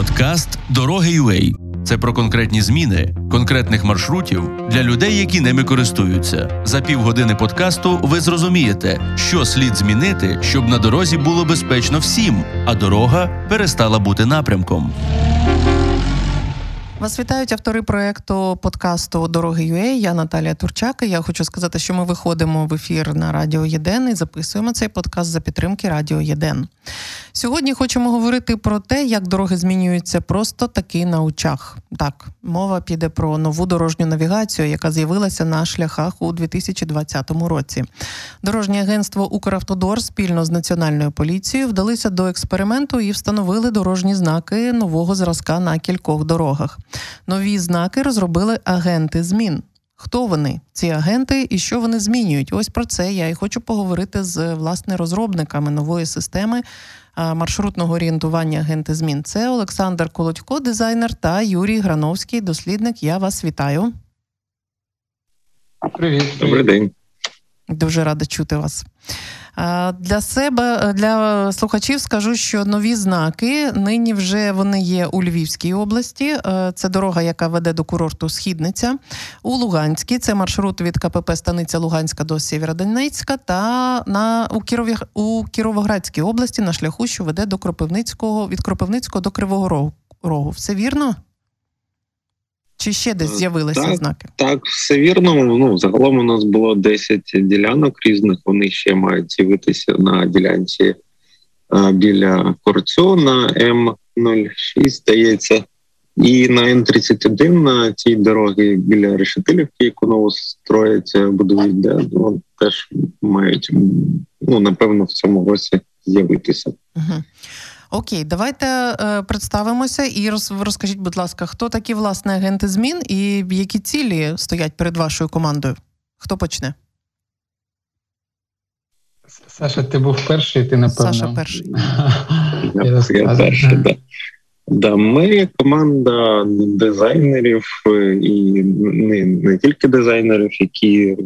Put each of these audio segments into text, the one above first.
Подкаст Дороги UA. Це про конкретні зміни, конкретних маршрутів для людей, які ними користуються. За півгодини подкасту ви зрозумієте, що слід змінити, щоб на дорозі було безпечно всім, а дорога перестала бути напрямком. Вас вітають автори проекту подкасту Дороги ЮЕ. Я Наталія Турчак. і Я хочу сказати, що ми виходимо в ефір на Радіо Єден і записуємо цей подкаст за підтримки Радіо Єден. Сьогодні хочемо говорити про те, як дороги змінюються просто таки на очах. Так, мова піде про нову дорожню навігацію, яка з'явилася на шляхах у 2020 році. Дорожнє агентство Укравтодор спільно з національною поліцією вдалися до експерименту і встановили дорожні знаки нового зразка на кількох дорогах. Нові знаки розробили агенти змін. Хто вони, ці агенти, і що вони змінюють? Ось про це я і хочу поговорити з власне розробниками нової системи маршрутного орієнтування агенти змін. Це Олександр Колодько, дизайнер та Юрій Грановський, дослідник. Я вас вітаю. Привіт, добрий день. Дуже рада чути вас. Для себе, для слухачів, скажу, що нові знаки нині вже вони є у Львівській області. Е, це дорога, яка веде до курорту Східниця. У Луганській це маршрут від КПП Станиця Луганська до Сєвєродонецька та на у Кірові у Кіровоградській області на шляху, що веде до Кропивницького від Кропивницького до Кривого Рогу. Все вірно? Чи ще десь е, з'явилися так, знаки? Так, все вірно. Ну загалом у нас було 10 ділянок різних. Вони ще мають з'явитися на ділянці а, біля Корцю на М06, здається, і на Н31 на цій дорогі біля Решетилівки, яку нову строїться, будують, де ну, теж мають ну напевно в цьому році з'явитися. Угу. Окей, давайте е, представимося і роз, розкажіть, будь ласка, хто такі власне агенти змін і які цілі стоять перед вашою командою? Хто почне? Саша, ти був перший, ти напевно. Саша перший. Я, я перший, да. Да, ми команда дизайнерів е, і не не тільки дизайнерів, які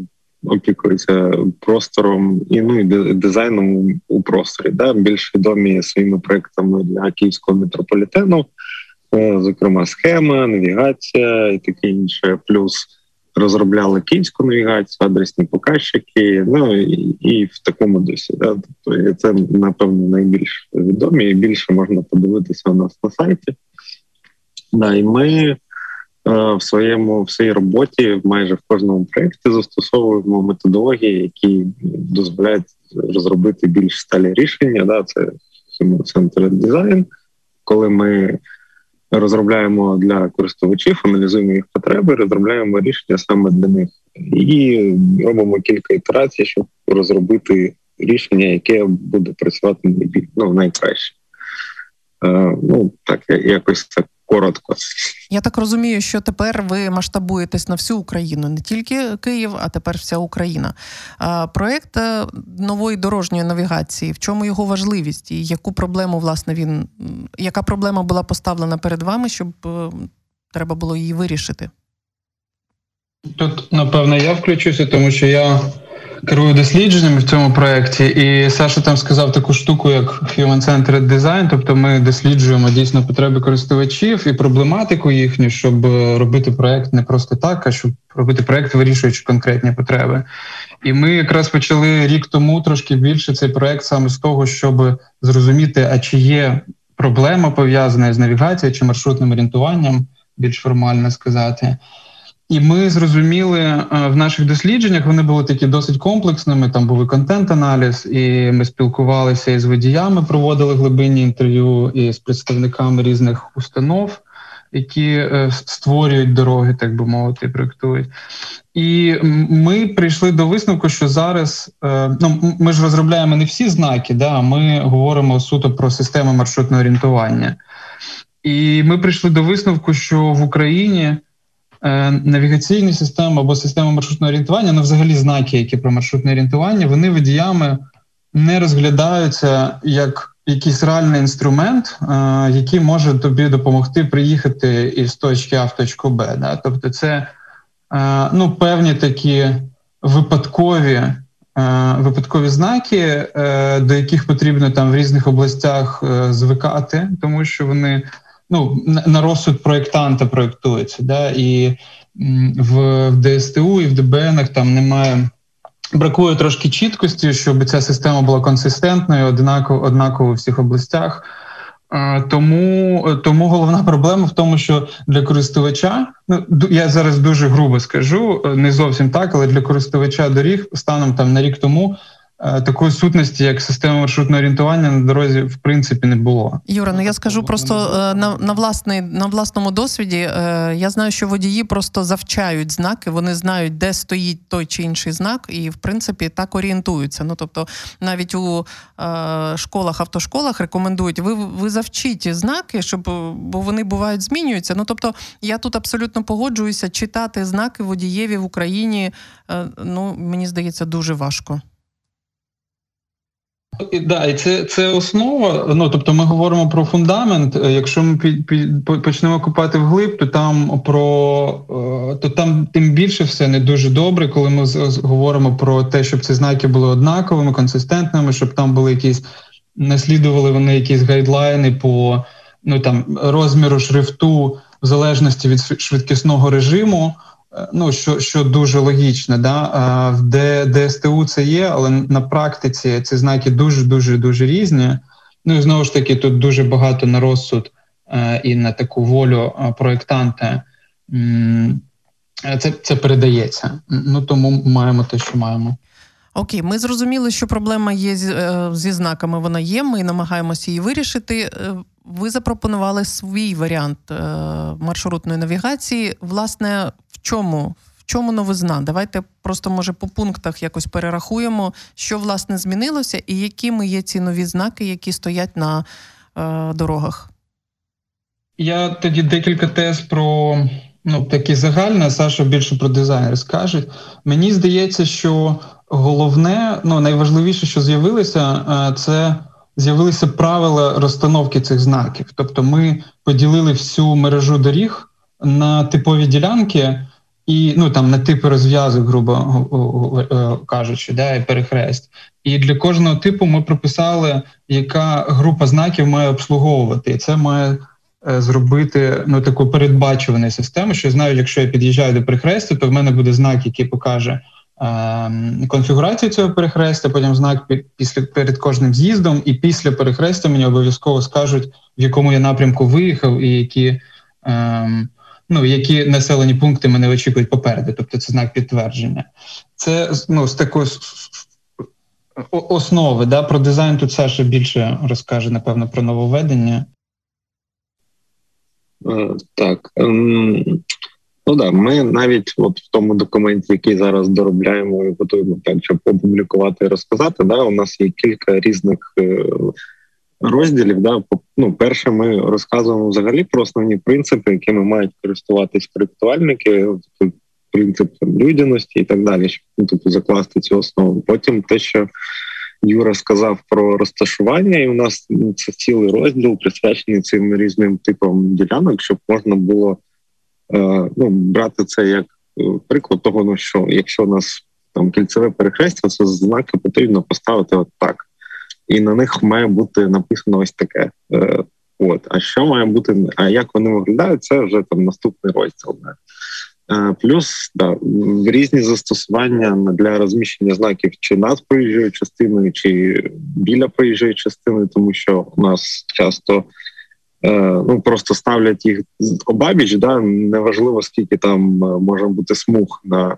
опікуються простором і ну і дизайном у просторі, да більш відомі своїми проектами для київського метрополітену, е, зокрема, схема, навігація і таке інше. Плюс розробляли київську навігацію, адресні показчики. Ну і, і в такому досі. Да? Тобто це напевно найбільш відомі і більше можна подивитися у нас на сайті. Да, і ми в своєму в своїй роботі майже в кожному проєкті застосовуємо методології, які дозволяють розробити більш сталі рішення. Да, Це Human-Centered Design, коли ми розробляємо для користувачів, аналізуємо їх потреби, розробляємо рішення саме для них і робимо кілька ітерацій, щоб розробити рішення, яке буде працювати ну, найкраще. Е, ну так якось так коротко. Я так розумію, що тепер ви масштабуєтесь на всю Україну, не тільки Київ, а тепер вся Україна. Проєкт е, нової дорожньої навігації. В чому його важливість і яку проблему власне він яка проблема була поставлена перед вами, щоб е, треба було її вирішити? Тут напевно я включуся, тому що я керую дослідженнями в цьому проєкті, і Саша там сказав таку штуку, як Human-Centered Design, тобто ми досліджуємо дійсно потреби користувачів і проблематику їхню, щоб робити проєкт не просто так, а щоб робити проєкт, вирішуючи конкретні потреби. І ми якраз почали рік тому трошки більше цей проєкт саме з того, щоб зрозуміти, а чи є проблема пов'язана з навігацією чи маршрутним орієнтуванням, більш формально сказати. І ми зрозуміли е, в наших дослідженнях, вони були такі досить комплексними. Там був і контент-аналіз, і ми спілкувалися із водіями, проводили глибинні інтерв'ю і з представниками різних установ, які е, створюють дороги, так би мовити, проектують. І ми прийшли до висновку, що зараз е, ну ми ж розробляємо не всі знаки, да ми говоримо суто про систему маршрутного орієнтування. І ми прийшли до висновку, що в Україні. Е, навігаційні системи або системи маршрутного орієнтування, ну взагалі знаки, які про маршрутне орієнтування, вони водіями не розглядаються як якийсь реальний інструмент, е, який може тобі допомогти приїхати із точки А в точку Б. Да? Тобто, це е, ну, певні такі випадкові. Випадкові знаки, до яких потрібно там в різних областях звикати, тому що вони ну, на розсуд проєктанта проєктується. Да? І в ДСТУ і в ДБНах там немає. Бракує трошки чіткості, щоб ця система була консистентною, однаково однаково у всіх областях. Тому тому головна проблема в тому, що для користувача, ну я зараз дуже грубо скажу, не зовсім так, але для користувача доріг станом там на рік тому Е, такої сутності, як система маршрутного орієнтування на дорозі, в принципі, не було. Юра, ну я скажу просто е, на на власний на власному досвіді. Е, я знаю, що водії просто завчають знаки, вони знають, де стоїть той чи інший знак, і в принципі так орієнтуються. Ну тобто, навіть у школах, автошколах рекомендують ви ви завчіть знаки, щоб бо вони бувають змінюються. Ну тобто, я тут абсолютно погоджуюся, читати знаки водієві в Україні. Ну мені здається, дуже важко. І, да, і це це основа. Ну тобто, ми говоримо про фундамент. Е, якщо ми під, під, почнемо купати вглиб, то там про е, то там тим більше все не дуже добре, коли ми говоримо про те, щоб ці знаки були однаковими, консистентними, щоб там були якісь наслідували вони якісь гайдлайни по ну там розміру шрифту в залежності від швидкісного режиму. Е, ну що що дуже логічно, да в ДСТУ це є, але на практиці ці знаки дуже дуже дуже різні. Ну і знову ж таки, тут дуже багато на розсуд е, і на таку волю е, проєктанта. Це це передається. Ну тому маємо те, що маємо. Окей, ми зрозуміли, що проблема є зі знаками. Вона є. Ми намагаємося її вирішити. Ви запропонували свій варіант маршрутної навігації. Власне, чому? В чому новизна? Давайте просто, може, по пунктах якось перерахуємо, що власне змінилося, і якими є ці нові знаки, які стоять на е, дорогах. Я тоді декілька тез про ну, такі загальні, Саша більше про дизайн розкаже. Мені здається, що головне, ну найважливіше, що з'явилося, е, це з'явилися правила розстановки цих знаків. Тобто, ми поділили всю мережу доріг на типові ділянки і ну там на типи розв'язок, грубо е, кажучи, да, і перехрест. І для кожного типу ми прописали, яка група знаків має обслуговувати, і це має е, зробити ну таку передбачувану систему. Що я знаю, якщо я під'їжджаю до перехрестя, то в мене буде знак, який покаже. Ем, конфігурацію цього перехрестя, потім знак після перед кожним з'їздом, і після перехрестя мені обов'язково скажуть, в якому я напрямку виїхав, і які ем, ну які населені пункти мене очікують попереду, тобто це знак підтвердження. Це ну, з такої основи. Да? Про дизайн тут Саша більше розкаже, напевно, про нововведення. Е, так. Ем, ну да, ми навіть от в тому документі, який зараз доробляємо і готуємо так, щоб опублікувати і розказати, да, у нас є кілька різних е, розділів. Да, ну, перше, ми розказуємо взагалі про основні принципи, якими мають користуватись проєктувальники, принцип людяності і так далі, щоб ну, тобто, закласти цю основу. Потім те, що Юра сказав про розташування, і у нас ну, це цілий розділ присвячений цим різним типам ділянок, щоб можна було е, ну, брати це як е, приклад того, ну що якщо у нас там кільцеве перехрестя, це знаки потрібно поставити от так і на них має бути написано ось таке. Е, от, а що має бути, а як вони виглядають, це вже там наступний розділ. Е, плюс да, різні застосування для розміщення знаків чи над проїжджою частиною, чи біля проїжджої частини, тому що у нас часто е, ну просто ставлять їх обабіч, да, неважливо скільки там може бути смуг на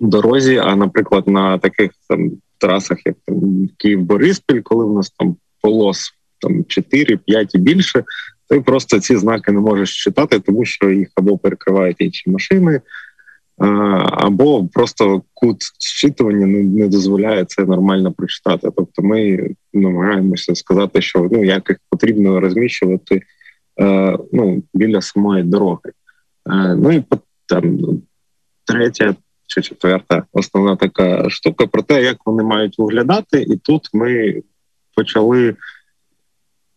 дорозі, а наприклад, на таких там трасах, як там Київ Бориспіль, коли в нас там полос там 4, 5 і більше, ти просто ці знаки не можеш читати, тому що їх або перекривають інші машини, або просто кут зчитування не, дозволяє це нормально прочитати. Тобто, ми намагаємося сказати, що ну як їх потрібно розміщувати е, ну, біля самої дороги. Е, ну і там третя чи четверта основна така штука про те, як вони мають виглядати, і тут ми почали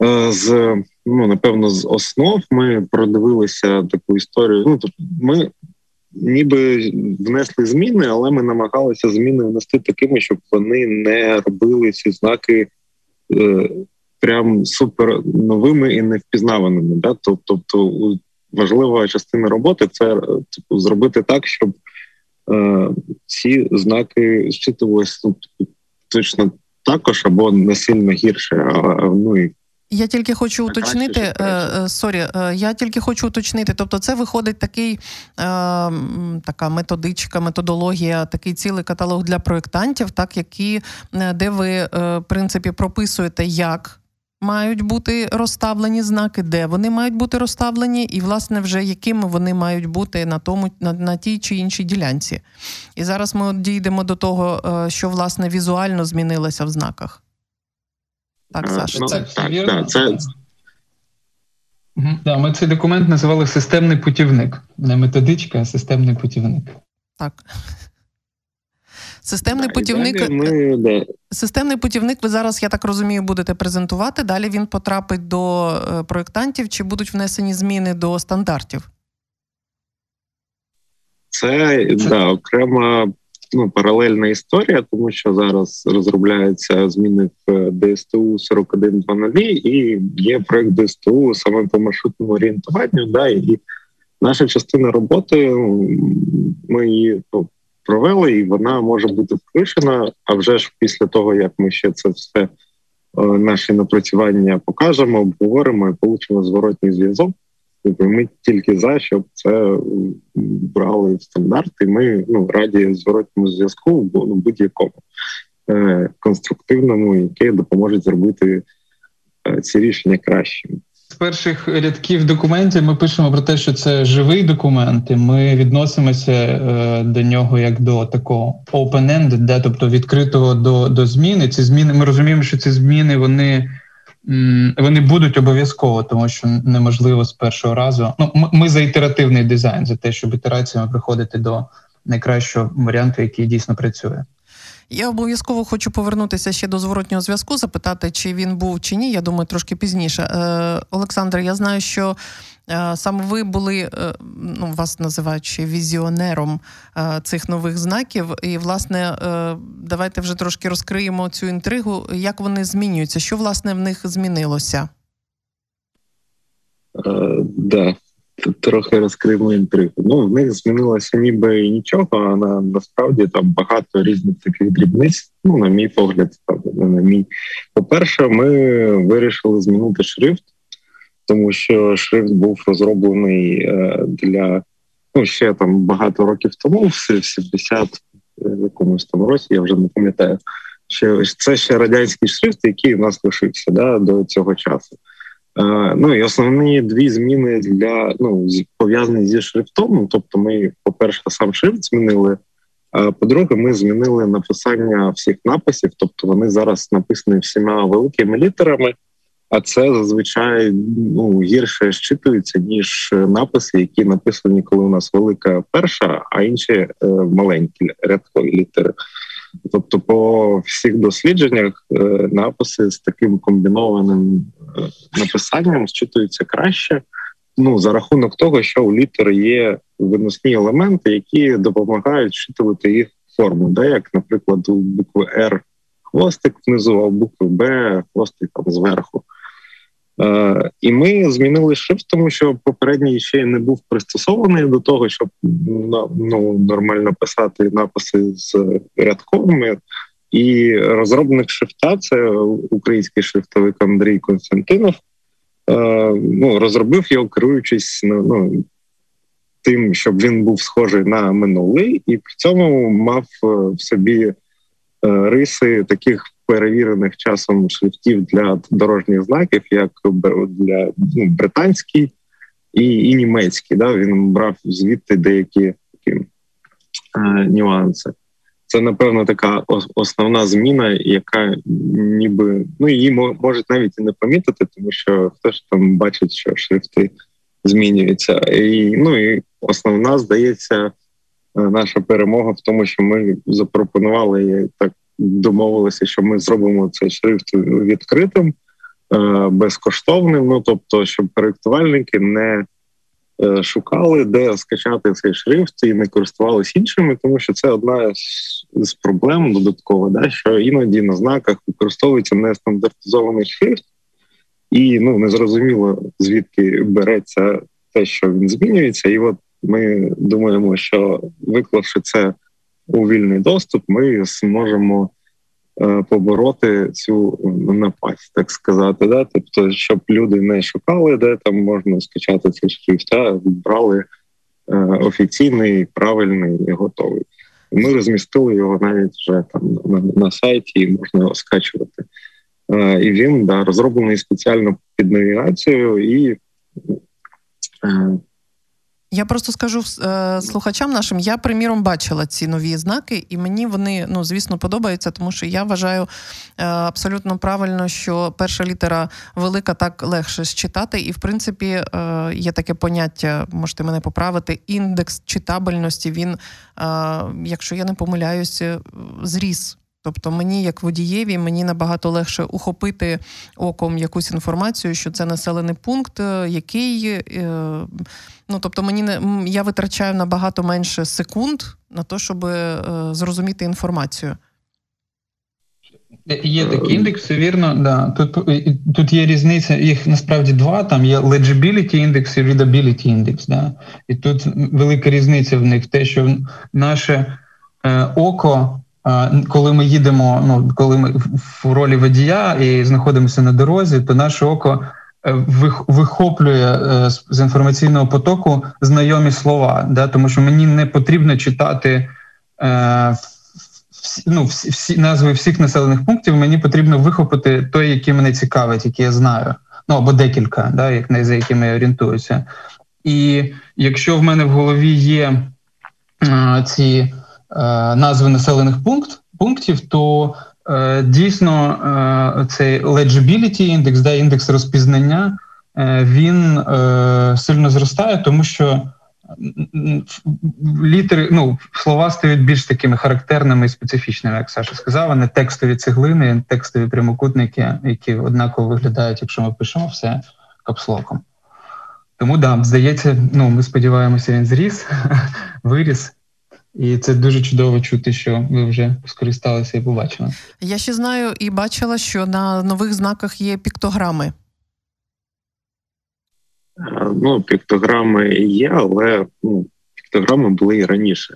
е, з ну напевно з основ. Ми продивилися таку історію. Ну тобто ми ніби внесли зміни, але ми намагалися зміни внести такими, щоб вони не робили ці знаки. Е, прям супер новими і невпізнаваними. Да? Тобто, важлива частина роботи це типу, зробити так, щоб ці знаки зчитувалися ну, точно також або не сильно гірше. А, ну і я тільки хочу уточнити. Е, е, sorry, е, я тільки хочу уточнити. Тобто, це виходить такий така методичка, методологія, такий цілий каталог для проєктантів, так які де ви в принципі прописуєте, як мають бути розставлені знаки, де вони мають бути розставлені, і, власне, вже якими вони мають бути на тому, на, на тій чи іншій ділянці. І зараз ми дійдемо до того, що власне візуально змінилося в знаках. Так, Саша. Ну, це, так, так, це... Да, Ми цей документ називали системний путівник. Не методичка, а системний путівник. Так. Системний да, путівник ми, да. системний путівник. Ви зараз, я так розумію, будете презентувати. Далі він потрапить до е, проєктантів, чи будуть внесені зміни до стандартів? Це да, окрема ну, паралельна історія, тому що зараз розробляються зміни в ДСТУ 41.2.0 і є проект ДСТУ саме по маршрутному орієнтуванню. Да, І наша частина роботи ми її ну, провели, і вона може бути включена. А вже ж після того, як ми ще це все е, наші напрацювання покажемо, обговоримо і получимо зворотній зв'язок. Тобто ми тільки за, щоб це брали в стандарт, і ми ну, раді зворотньому зв'язку ну, будь-якому е, конструктивному, яке допоможе зробити е, ці рішення кращими. Перших рядків документів ми пишемо про те, що це живий документ, і ми відносимося е, до нього як до такого open-ended, де тобто відкритого до до зміни. Ці зміни ми розуміємо, що ці зміни вони вони будуть обов'язково, тому що неможливо з першого разу. Ну, ми за ітеративний дизайн, за те, щоб ітераціями приходити до найкращого варіанту, який дійсно працює. Я обов'язково хочу повернутися ще до зворотнього зв'язку, запитати, чи він був чи ні. Я думаю, трошки пізніше. Е, Олександр, я знаю, що е, саме ви були, е, ну вас називають ще візіонером е, цих нових знаків. І, власне, давайте вже трошки розкриємо цю інтригу. Як вони змінюються? Що власне в них змінилося? Да трохи розкриємо інтригу. Ну в них змінилося ніби нічого, а на насправді там багато різних таких дрібниць. Ну, на мій погляд, не на мій. По-перше, ми вирішили змінити шрифт, тому що шрифт був розроблений е, для ну ще там багато років тому, в 70 е, якомусь там році, я вже не пам'ятаю. Ще це ще радянський шрифт, який у нас лишився да, до цього часу. Е, ну і основні дві зміни для ну пов'язані зі шрифтом. Ну, тобто, ми, по-перше, сам шрифт змінили. А по-друге, ми змінили написання всіх написів, тобто вони зараз написані всіма великими літерами, а це зазвичай ну гірше щитується ніж написи, які написані, коли у нас велика перша, а інші е, маленькі рядкові літери. Тобто, по всіх дослідженнях е, написи з таким комбінованим е, написанням зчитуються краще. Ну за рахунок того, що у літери є виносні елементи, які допомагають вчитувати їх форму, де як, наприклад, у букви R хвостик внизу, а у букви Б хвостик там зверху. Е, І ми змінили шрифт, тому що попередній ще не був пристосований до того, щоб ну, нормально писати написи з рядковими. І розробник шрифта, це український шрифтовик Андрій Константинов. Е, ну, розробив його, керуючись ну, тим, щоб він був схожий на минулий, і при цьому мав е, в собі е, риси таких перевірених часом шрифтів для дорожніх знаків, як для ну, британський і і німецький. Да? Він брав звідти деякі такі е, нюанси. Це напевно така основна зміна, яка ніби ну її можуть навіть і не помітити, тому що хто ж там бачить, що шрифти змінюються, і ну і основна здається. Е, наша перемога в тому, що ми запропонували так домовилися, що ми зробимо цей шрифт відкритим, е, безкоштовним. Ну тобто, щоб проєктувальники не е, шукали, де скачати цей шрифт і не користувалися іншими, тому що це одна з проблем додаткова, да, що іноді на знаках використовується нестандартизований шрифт. і ну незрозуміло звідки береться те, що він змінюється, і от ми думаємо, що виклавши це у вільний доступ, ми зможемо е, побороти цю напасть, так сказати. Да? Тобто, щоб люди не шукали, де там можна скачати цей шрифт, а брали е, офіційний, правильний і готовий. Ми розмістили його навіть вже там на, на сайті, і можна його скачувати. Е, і він да, розроблений спеціально під навігацію і. Е, я просто скажу е, слухачам нашим, я приміром бачила ці нові знаки, і мені вони ну звісно подобаються, тому що я вважаю е, абсолютно правильно, що перша літера велика так легше считати. І в принципі е, є таке поняття, можете мене поправити. Індекс читабельності. Він, е, якщо я не помиляюся, зріс. Тобто мені, як водієві, мені набагато легше ухопити оком якусь інформацію, що це населений пункт, е, який е, ну тобто мені не я витрачаю набагато менше секунд на те, щоб е, зрозуміти інформацію. Є такі індекси, вірно, да. Тут тут є різниця, їх насправді два. Там є legibility індекс і readability індекс. Да. І тут велика різниця в них те, що наше е, око коли ми їдемо, ну коли ми в ролі водія і знаходимося на дорозі, то наше око е, вихоплює е, з інформаційного потоку знайомі слова, да, тому що мені не потрібно читати е, всі, ну, всі, назви всіх населених пунктів. Мені потрібно вихопити той, який мене цікавить, який я знаю, ну або декілька, да, як за якими я орієнтуюся. І якщо в мене в голові є е, ці Е, назви населених пункт, пунктів, то дійсно е, цей legibility індекс, да, індекс розпізнання, він сильно зростає, тому що літери, ну, слова стають більш такими характерними і специфічними, як Саша сказав, а не текстові цеглини, текстові прямокутники, які однаково виглядають, якщо ми пишемо все капслоком. Тому да, здається, ну ми сподіваємося, він зріс, виріс. І це дуже чудово чути, що ви вже скористалися і побачили. Я ще знаю і бачила, що на нових знаках є піктограми. Е, ну, піктограми є, але ну, піктограми були і раніше.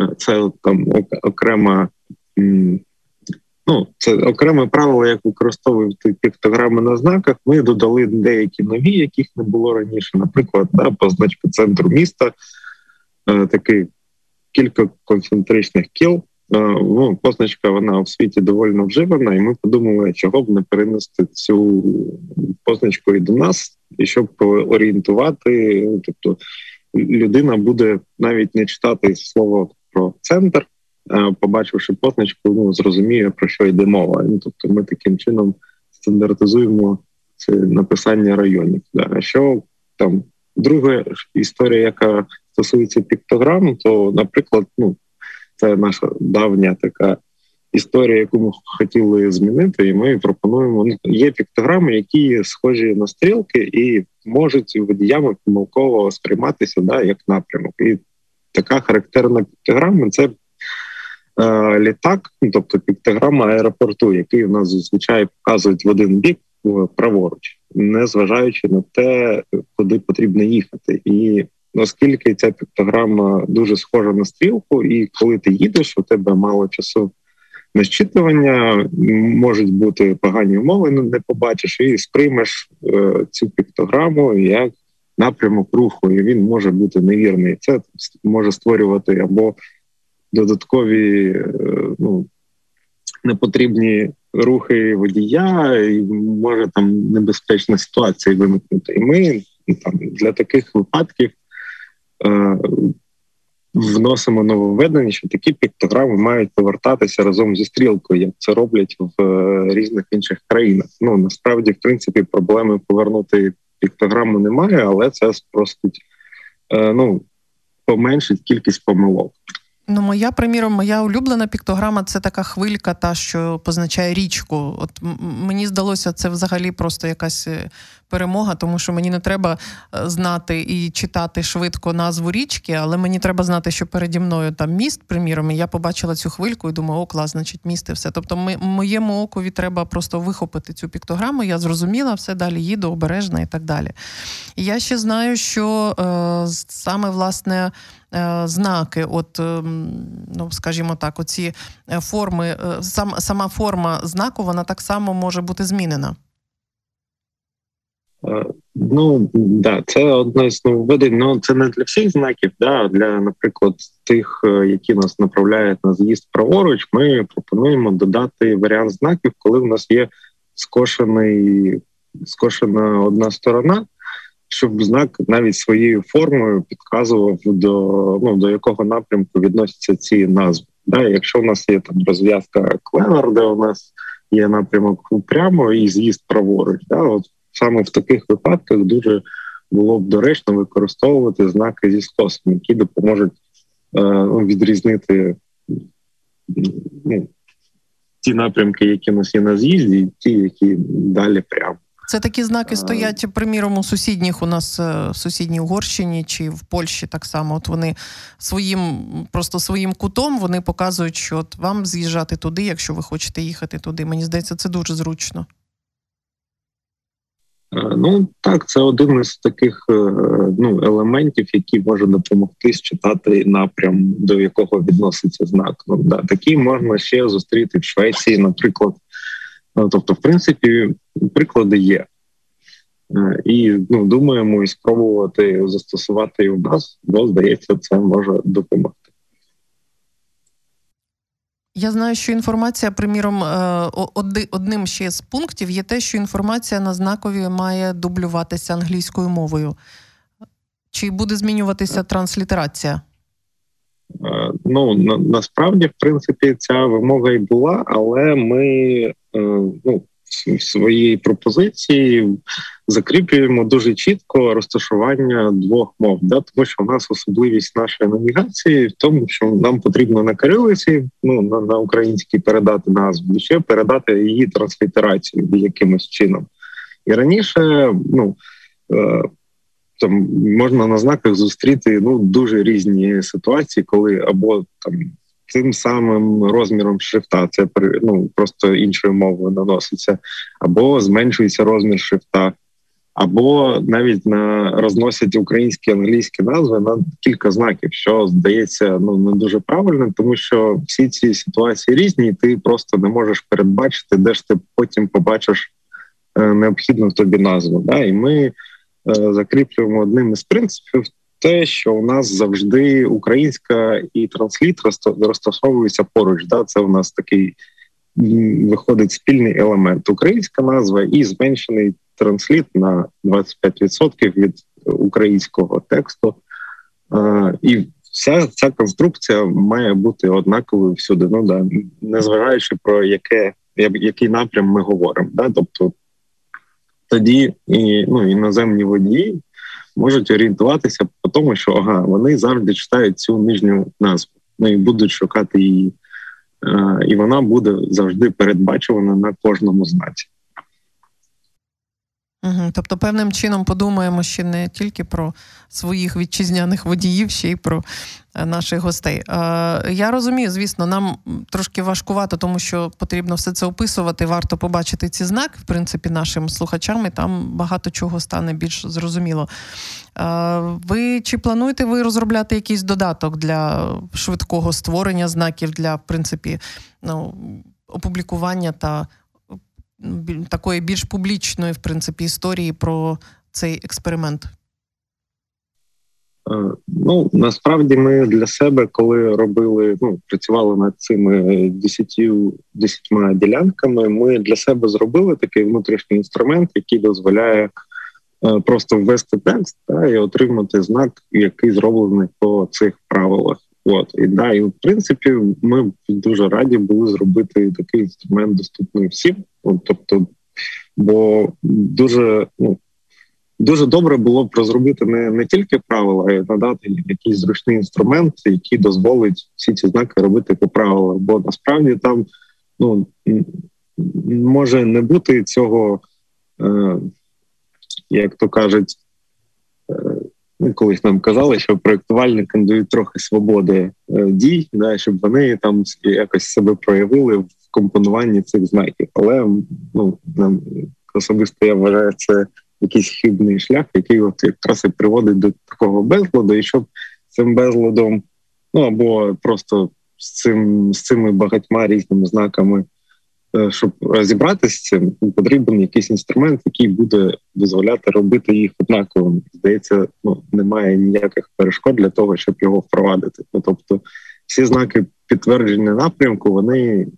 Е, це там окрема, ну, це окреме правило, як використовувати піктограми на знаках. Ми додали деякі нові, яких не було раніше. Наприклад, да, позначка центру міста, е, такий кілька концентричних кіл. Е, ну, позначка вона в світі доволі вживана, і ми подумали, чого б не перенести цю позначку і до нас, і щоб орієнтувати. Тобто людина буде навіть не читати слово про центр, побачивши позначку, ну зрозуміє про що йде мова. Ну, тобто, ми таким чином стандартизуємо це написання районів. А що там друга історія, яка стосується піктограм, то, наприклад, ну це наша давня така історія, яку ми хотіли змінити, і ми пропонуємо. Ну, є піктограми, які схожі на стрілки, і можуть водіями помилково сприйматися да, як напрямок. І така характерна піктограма це. Е, літак, ну, тобто піктограма аеропорту, який у нас зазвичай показують в один бік праворуч, не зважаючи на те, куди потрібно їхати, і оскільки ця піктограма дуже схожа на стрілку, і коли ти їдеш, у тебе мало часу на щитування, можуть бути погані умови, ну не побачиш, і сприймеш е, цю піктограму як напрямок руху, і він може бути невірний. Це може створювати або додаткові е, ну, непотрібні рухи водія, і може там небезпечна ситуація виникнути. І ми там для таких випадків Е, вносимо нововведення, що такі піктограми мають повертатися разом зі стрілкою, як це роблять в е, різних інших країнах. Ну насправді, в принципі, проблеми повернути піктограму немає, але це спростить, е, ну поменшить кількість помилок. Ну, моя, приміром, моя улюблена піктограма це така хвилька, та що позначає річку. От мені здалося, це взагалі просто якась перемога, тому що мені не треба е, знати і читати швидко назву річки, але мені треба знати, що переді мною там міст, приміром, і я побачила цю хвильку і думаю, о, клас, значить, міст і все. Тобто, ми, моєму окові треба просто вихопити цю піктограму. Я зрозуміла, все далі їду, обережна і так далі. І я ще знаю, що е, саме власне. Е, знаки, от, ем, ну скажімо так, оці е, форми, сам, сама форма знаку, вона так само може бути змінена. Ну да, це одне з нововведень. Ну це не для всіх знаків. Да, для, наприклад, тих, е, які нас направляють на з'їзд праворуч, ми пропонуємо додати варіант знаків, коли в нас є скошений, скошена одна сторона, щоб знак навіть своєю формою підказував до ну до якого напрямку відносяться ці назви. Да, Якщо у нас є там розв'язка клевер, де у нас є напрямок прямо і з'їзд праворуч, да, от саме в таких випадках дуже було б доречно використовувати знаки зі скосом, які допоможуть е, ну, відрізнити ну, ті напрямки, які у нас є на з'їзді, і ті, які далі прямо. Це такі знаки стоять, приміром, у сусідніх у нас е, в сусідній Угорщині чи в Польщі так само. От вони своїм просто своїм кутом вони показують, що от вам з'їжджати туди, якщо ви хочете їхати туди. Мені здається, це дуже зручно. Е, ну так, це один із таких е, ну елементів, які може допомогти считати напрям, до якого відноситься знак. Ну, да, Такі можна ще зустріти в Швеції, наприклад. Ну, тобто, в принципі, приклади є. Е, і ну, думаємо і спробувати застосувати і в нас, бо здається, це може допомогти. Я знаю, що інформація, приміром, е, одним ще з пунктів є те, що інформація на знакові має дублюватися англійською мовою. Чи буде змінюватися транслітерація? Е, ну на, насправді, в принципі, ця вимога і була, але ми е, ну, в своїй пропозиції закріплюємо дуже чітко розташування двох мов, да тому що в нас особливість нашої навігації в тому, що нам потрібно на кирилиці, ну на, на українській передати назву, ще передати її транслітерацію якимось чином. І раніше, ну е, там можна на знаках зустріти ну дуже різні ситуації, коли або там тим самим розміром шрифта, це ну, просто іншою мовою наноситься, або зменшується розмір шрифта, або навіть на розносять українські англійські назви на кілька знаків, що здається ну не дуже правильним, тому що всі ці ситуації різні, і ти просто не можеш передбачити, де ж ти потім побачиш е, необхідну тобі назву. Да? І ми е, закріплюємо одним із принципів те, що у нас завжди українська і трансліт розташовуються поруч. Да? Це у нас такий виходить спільний елемент. Українська назва і зменшений трансліт на 25% від українського тексту. І вся ця конструкція має бути однаковою всюди. Ну да, незважаючи про яке який напрям ми говоримо. Да? Тобто тоді і ну, іноземні водії можуть орієнтуватися по тому, що ага, вони завжди читають цю нижню назву, ну і будуть шукати її, і вона буде завжди передбачувана на кожному знаці. Угу. Тобто, певним чином подумаємо ще не тільки про своїх вітчизняних водіїв, ще й про е, наших гостей. Е, я розумію, звісно, нам трошки важкувато, тому що потрібно все це описувати. Варто побачити ці знаки, в принципі, нашим слухачам, і там багато чого стане більш зрозуміло. Е, ви чи плануєте ви розробляти якийсь додаток для швидкого створення знаків для в принципі ну, опублікування та такої більш публічної, в принципі, історії про цей експеримент? Е, ну насправді ми для себе, коли робили, ну працювали над цими десятью десятьма ділянками, ми для себе зробили такий внутрішній інструмент, який дозволяє е, просто ввести текст та, і отримати знак, який зроблений по цих правилах. От і да, і в принципі, ми дуже раді були зробити такий інструмент доступний всім. От, тобто, бо дуже ну дуже добре було б розробити не не тільки правила, а й надати якийсь зручний інструмент, який дозволить всі ці знаки робити по правилах. Бо насправді там ну може не бути цього. Е, як то кажуть, колись нам казали, що проєктувальникам дають трохи свободи е, дій, да, щоб вони там якось себе проявили в компонуванні цих знаків. Але ну, нам особисто я вважаю, це якийсь хибний шлях, який от якраз і приводить до такого безладу, і щоб цим безладом, ну або просто з цим з цими багатьма різними знаками. Е, щоб розібратися з цим, потрібен якийсь інструмент, який буде дозволяти робити їх однаковими. Здається, ну немає ніяких перешкод для того, щоб його впровадити. Ну, тобто, всі знаки підтвердження напрямку вони е,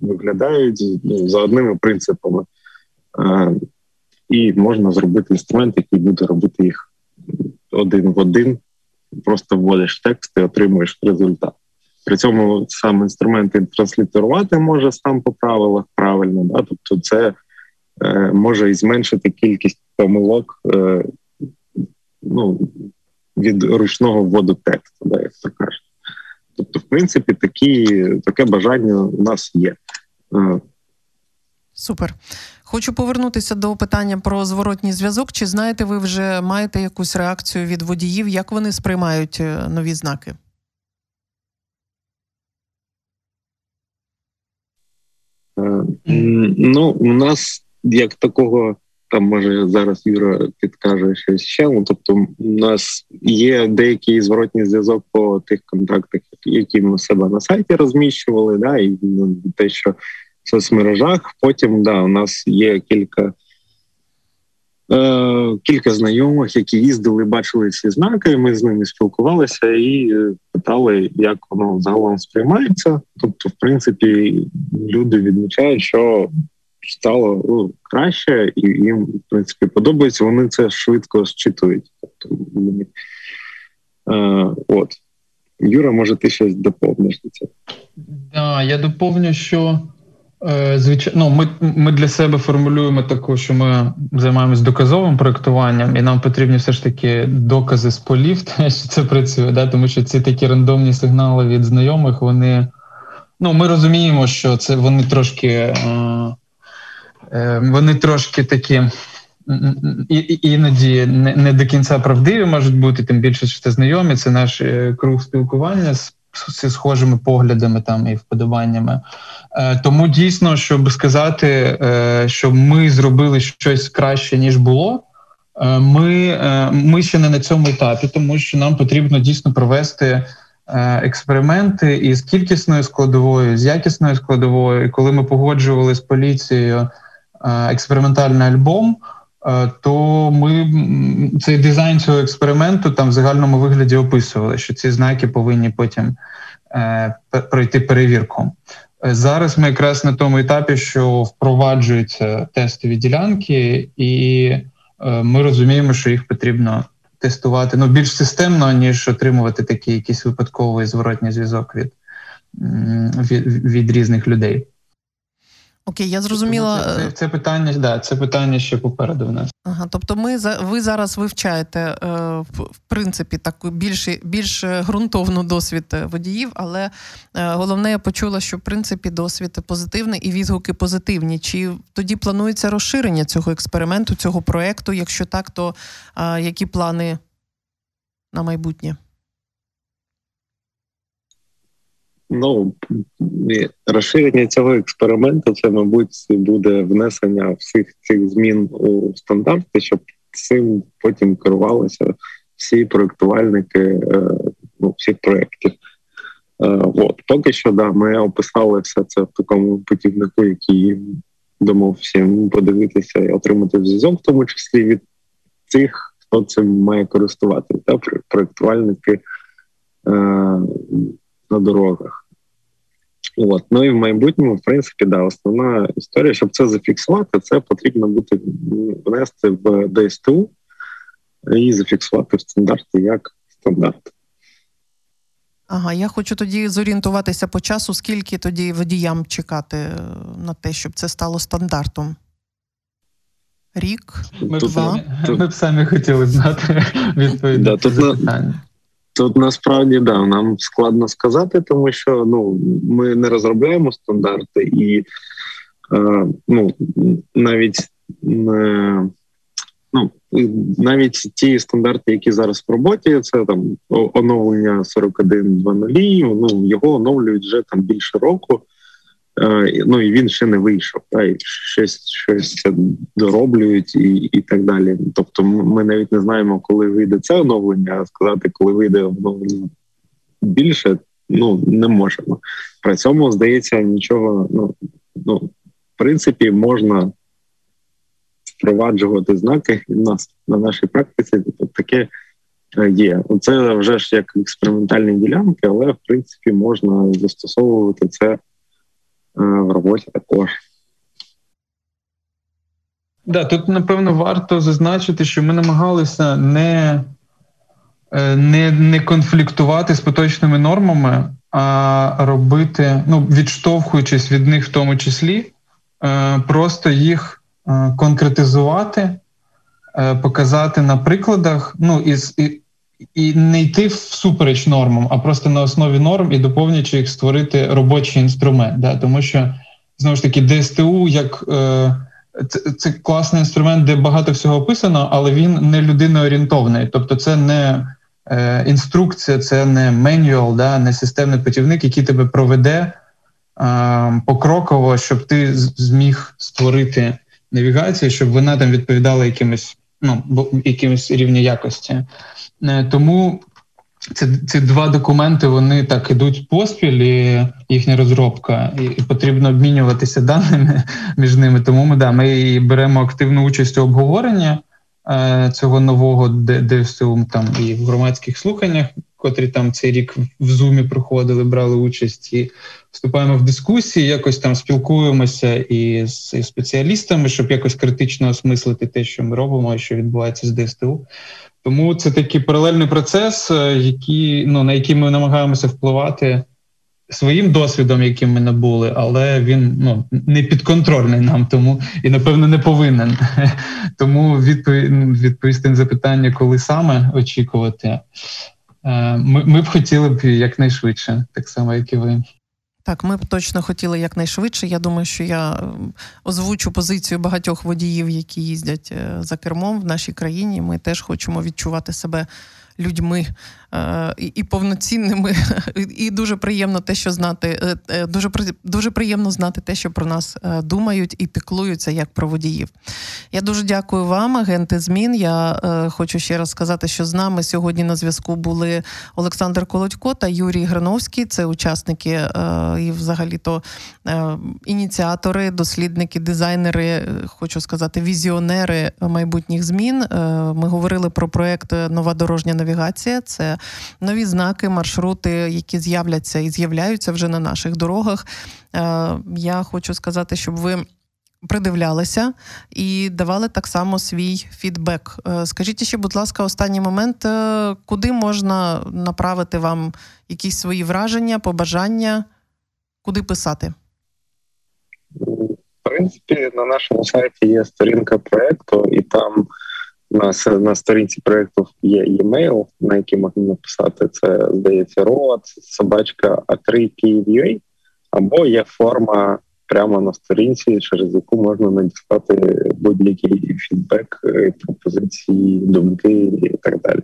виглядають ну, за одними принципами, е, і можна зробити інструмент, який буде робити їх один в один. Просто вводиш текст і отримуєш результат. При цьому сам інструмент транслітерувати може сам по правилах правильно, да? тобто це е, може і зменшити кількість помилок е, ну, від ручного вводу тексту, да, як то кажуть. Тобто, в принципі, такі, таке бажання у нас є. Е, Супер. Хочу повернутися до питання про зворотній зв'язок. Чи знаєте, ви вже маєте якусь реакцію від водіїв, як вони сприймають е, нові знаки? Е, ну, у нас як такого, там може зараз Юра підкаже щось ще. Ну, тобто, у нас є деякий зворотній зв'язок по тих контактах, які ми себе на сайті розміщували, да, і ну, те, що в соцмережах. Потім да, у нас є кілька. Е, кілька знайомих, які їздили, бачили ці знаки. Ми з ними спілкувалися і е, питали, як воно загалом сприймається. Тобто, в принципі, люди відмічають, що стало ну, краще, і їм в принципі подобається. Вони це швидко зчитують. Тобто, е, от Юра, може, ти щось доповниш до цього? Да, я доповню, що звичайно, ну, ми ми для себе формулюємо таку, що ми займаємось доказовим проектуванням, і нам потрібні все ж таки докази з полів, що це працює, да? тому що ці такі рандомні сигнали від знайомих, вони ну ми розуміємо, що це вони трошки е, е, вони трошки такі. Іноді не не до кінця правдиві можуть бути, тим більше що це знайомі. Це наш е, круг спілкування з, з схожими поглядами там і вподобаннями. Е, тому дійсно, щоб сказати, е, що ми зробили щось краще ніж було. Е, ми ми ще не на цьому етапі, тому що нам потрібно дійсно провести експерименти із кількісною складовою, з якісною складовою. І коли ми погоджували з поліцією експериментальний альбом, то ми цей дизайн цього експерименту там в загальному вигляді описували, що ці знаки повинні потім пройти перевірку. Зараз ми якраз на тому етапі, що впроваджуються тестові ділянки, і е, ми розуміємо, що їх потрібно тестувати ну більш системно, ніж отримувати такий якийсь випадковий зворотній зв'язок від, від, від різних людей. Окей, я зрозуміла. Це, це, це питання, да, це питання ще попереду в нас. Ага, тобто, ми ви зараз вивчаєте е, в принципі таку більш більш ґрунтовну досвід е, водіїв, але е, головне, я почула, що в принципі досвід позитивний і відгуки позитивні. Чи тоді планується розширення цього експерименту, цього проекту? Якщо так, то які плани на майбутнє? Ну розширення цього експерименту це, мабуть, буде внесення всіх цих змін у стандарти, щоб цим потім керувалися всі проектувальники е, ну, всіх проєктів. Е, от поки що, да, ми описали все це в такому путівнику, який думав всім подивитися і отримати зв'язок, в тому числі від тих, хто цим має користуватися, да, проектувальники. На дорогах. От. Ну і в майбутньому, в принципі, да, основна історія, щоб це зафіксувати, це потрібно буде внести в ДСТУ і зафіксувати в стандарті як стандарт. Ага, я хочу тоді зорієнтуватися по часу, скільки тоді водіям чекати е, на те, щоб це стало стандартом. Рік, ми два. Б, ми б самі хотіли знати відповідь. Да, тут на, Тут насправді да нам складно сказати, тому що ну ми не розробляємо стандарти, і е, ну навіть е, ну навіть ті стандарти, які зараз в роботі, це там оновлення 41.2.0, ну його оновлюють вже там більше року. Е, ну і він ще не вийшов, та і щось щось дороблюють і і так далі. Тобто, ми навіть не знаємо, коли вийде це оновлення, а сказати, коли вийде оновлення більше, ну не можемо. При цьому здається, нічого. Ну ну в принципі, можна впроваджувати знаки в нас на нашій практиці. Тобто таке е, є. Це вже ж як експериментальні ділянки, але в принципі можна застосовувати це в роботі також. Да, тут напевно варто зазначити, що ми намагалися не е, не, не конфліктувати з поточними нормами, а робити, ну відштовхуючись від них в тому числі, просто їх Е, конкретизувати, е, показати на прикладах, ну і, і не йти всупереч нормам, а просто на основі норм і доповнюючи їх створити робочий інструмент. Да? Тому що знову ж таки ДСТУ як е, це, це класний інструмент, де багато всього описано, але він не людиноорієнтований. Тобто, це не е, інструкція, це не менюал, да, не системний путівник, який тебе проведе е, покроково, щоб ти зміг створити навігації, щоб вона там відповідала якимось ну, якимось рівні якості. Е, тому ці ці два документи вони так ідуть поспіль, і їхня розробка, і, і потрібно обмінюватися даними між ними. Тому ми да ми беремо активну участь у обговоренні е, цього нового ДСУ там і в громадських слуханнях, котрі там цей рік в зумі проходили, брали участь і вступаємо в дискусії, якось там спілкуємося і з спеціалістами, щоб якось критично осмислити те, що ми робимо, і що відбувається з ДСТУ. Тому це такий паралельний процес, е, який, ну, на який ми намагаємося впливати своїм досвідом, яким ми набули, але він ну, не підконтрольний нам, тому і напевно не повинен. Тому відповідь відповісти на запитання, коли саме очікувати. Е, ми, ми б хотіли б якнайшвидше, так само, як і ви. Так, ми б точно хотіли якнайшвидше. Я думаю, що я озвучу позицію багатьох водіїв, які їздять е, за кермом в нашій країні. Ми теж хочемо відчувати себе людьми е, і повноцінними. І дуже приємно те, що знати. Е, е, дуже дуже приємно знати те, що про нас думають і піклуються як про водіїв. Я дуже дякую вам, агенти змін. Я хочу ще раз сказати, що з нами сьогодні на зв'язку були Олександр Колодько та Юрій Грановський. Це учасники і, взагалі-то, ініціатори, дослідники, дизайнери, хочу сказати, візіонери майбутніх змін. Ми говорили про проект Нова дорожня навігація. Це нові знаки, маршрути, які з'являться і з'являються вже на наших дорогах. Е, я хочу сказати, щоб ви. Придивлялися і давали так само свій фідбек. Е, скажіть ще, будь ласка, останній момент, е, куди можна направити вам якісь свої враження, побажання, куди писати? В принципі, на нашому сайті є сторінка проєкту, і там на на сторінці проєкту є e-mail, на який можна написати це, здається, роад, собачка a 3 або є форма прямо на сторінці, через яку можна надіслати будь-який фідбек, е, пропозиції, думки і так далі.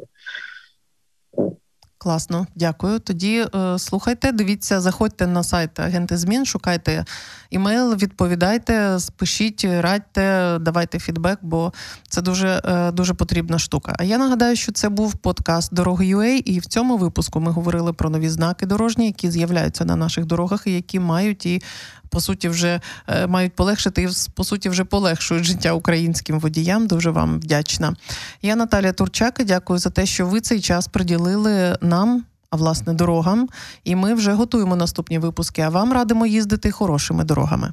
Класно, дякую. Тоді е, слухайте, дивіться, заходьте на сайт агенти змін, шукайте імейл, відповідайте, спишіть, радьте, давайте фідбек, бо це дуже е, дуже потрібна штука. А я нагадаю, що це був подкаст Дороги UA, і в цьому випуску ми говорили про нові знаки дорожні, які з'являються на наших дорогах, і які мають і по суті вже е, мають полегшити і по суті вже полегшують життя українським водіям. Дуже вам вдячна. Я Наталія Турчак. Дякую за те, що ви цей час приділили нам. А власне дорогам, і ми вже готуємо наступні випуски. А вам радимо їздити хорошими дорогами.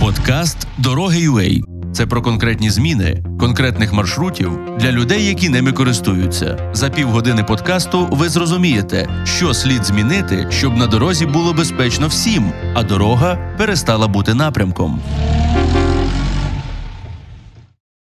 Подкаст Дороги UA. Це про конкретні зміни, конкретних маршрутів для людей, які ними користуються. За півгодини подкасту ви зрозумієте, що слід змінити, щоб на дорозі було безпечно всім, а дорога перестала бути напрямком.